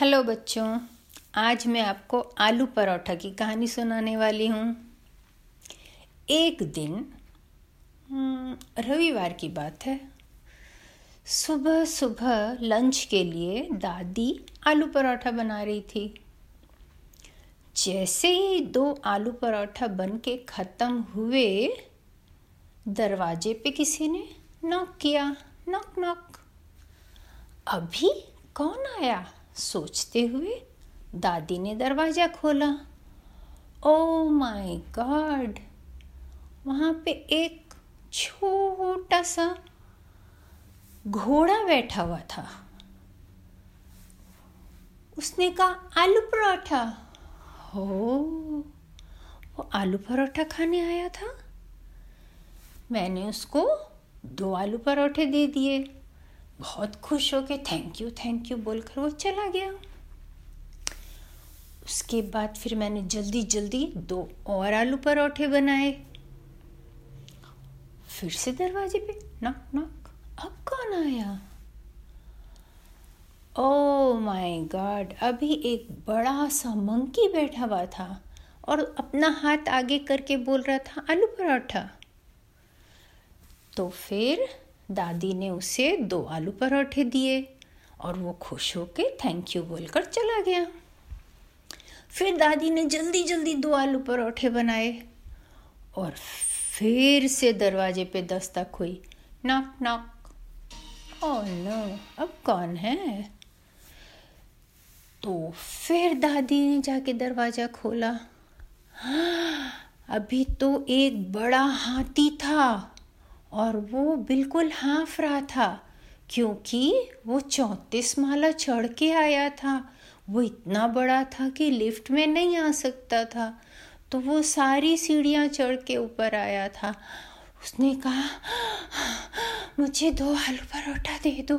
Hello बच्चों आज मैं आपको आलू परोठा की कहानी सुनाने वाली हूँ। एक दिन हम्म, रविवार की बात है। सुबह सुबह लंच के लिए दादी आलू परोठा बना रही थी। जैसे ही दो आलू परोठा बन के ख़त्म हुए दरवाजे पे किसी ने नॉक किया नॉक नॉक अभी कौन आया? सोचते हुए दादी ने दरवाज़ा खोला। ओ माय गॉड वहाँ पे एक छोटा सा घोड़ा बैठा हुआ था। उसने कहा, आलू परोठा। हो वो आलू परोठा खाने आया था। मैंने उसको दो आलू परोठे दे दिए। बहुत खुश हो के थैंक यू थैंक यू बोलकर वो चला गया। उसके बाद फिर मैंने जल्दी जल्दी दो और आलू परोठे बनाए। फिर से दरवाजे पे नॉक नॉक अब कौन आया? ओ माय गॉड अभी एक बड़ा सा मंकी बैठा हुआ था और अपना हाथ आगे करके बोल रहा था, आलू परोठा। तो फिर दादी ने उसे दो आलू परोठे दिए और वो खुश होके थैंक यू बोलकर चला गया। फिर दादी ने जल्दी जल्दी दो आलू परोठे बनाए और फिर से दरवाजे पे दस्तक हुई। नॉक नॉक ओह नो अब कौन है? तो फिर दादी ने जाके दरवाज़ा खोला। अभी तो एक बड़ा हाथी था। और वो बिल्कुल हाँफ रहा था, क्योंकि वो चौंतीस माला चढ़ के आया था। वो इतना बड़ा था कि लिफ्ट में नहीं आ सकता था। तो वो सारी सीढ़ियाँ चढ़ के ऊपर आया था। उसने कहा, मुझे दो आलू परोठा दे दो।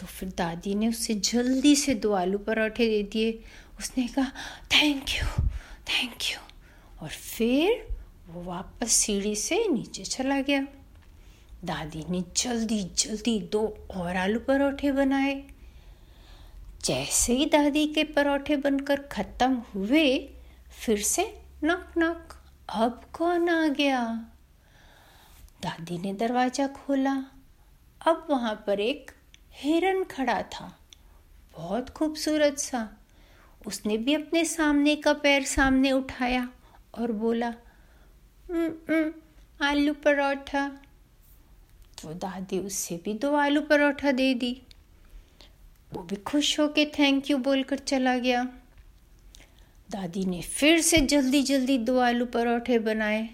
तो फिर दादी ने उसे जल्दी से दो आलू परोठे दे दिए। उसने कहा, थैंक यू थैंक यू। और फिर वो वापस सीढ़ी से नीचे चला गया। दादी ने जल्दी जल्दी दो और आलू परोठे बनाए। जैसे ही दादी के परोठे बनकर ख़त्म हुए, फिर से नक नक अब कौन आ गया? दादी ने दरवाज़ा खोला। अब वहाँ पर एक हिरन खड़ा था। बहुत खूबसूरत सा। उसने भी अपने सामने का पैर सामने उठाया और बोला आलू परोठा तो दादी उससे भी दो आलू परोठा दे दी। वो भी खुश होके थैंक यू बोलकर चला गया। दादी ने फिर से जल्दी जल्दी दो आलू परोठे बनाए।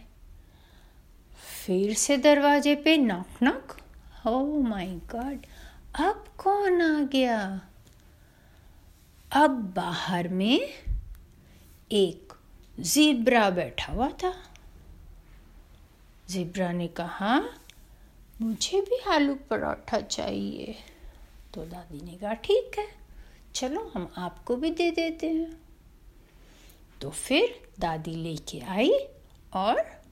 फिर से दरवाजे पे नॉक नॉक हो माय गॉड अब कौन आ गया? अब बाहर में एक जिब्रा बैठा हुआ था। जिब्रा ने कहा मुझे भी आलू पराठा चाहिए। तो दादी ने कहा, ठीक है, चलो हम आपको भी दे देते हैं। तो फिर दादी लेके आई और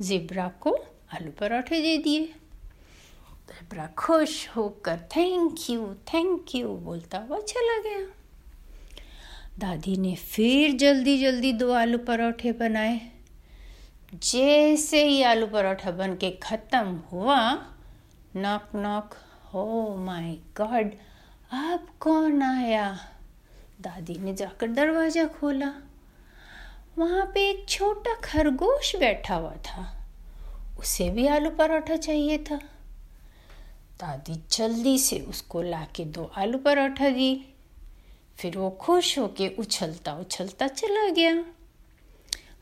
जिब्रा को आलू पराठे दे दिए। जिब्रा खुश होकर थैंक यू थैंक यू बोलता हुआ चला गया। दादी ने फिर जल्दी जल्दी दो आलू पराठे बनाए। जैसे ही आलू पराठा बन के ख़त्म हुआ नॉक नॉक हो माय गॉड अब कौन आया? दादी ने जाकर दरवाज़ा खोला। वहाँ पे एक छोटा खरगोश बैठा हुआ था। उसे भी आलू पराठा चाहिए था। दादी जल्दी से उसको लाके दो आलू पराठा दी फिर वो खुश होके उछलता उछलता चला गया।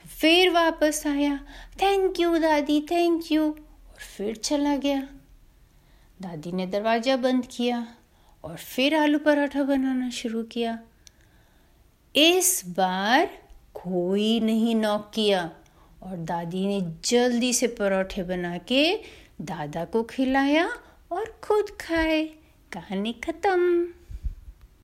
फिर वापस आया। थैंक यू दादी थैंक यू और फिर चला गया। दादी ने दरवाज़ा बंद किया और फिर आलू पराठा बनाना शुरू किया। इस बार कोई नहीं नॉक किया और दादी ने जल्दी से परोठे बना के दादा को खिलाया और खुद खाए। कहानी ख़त्म।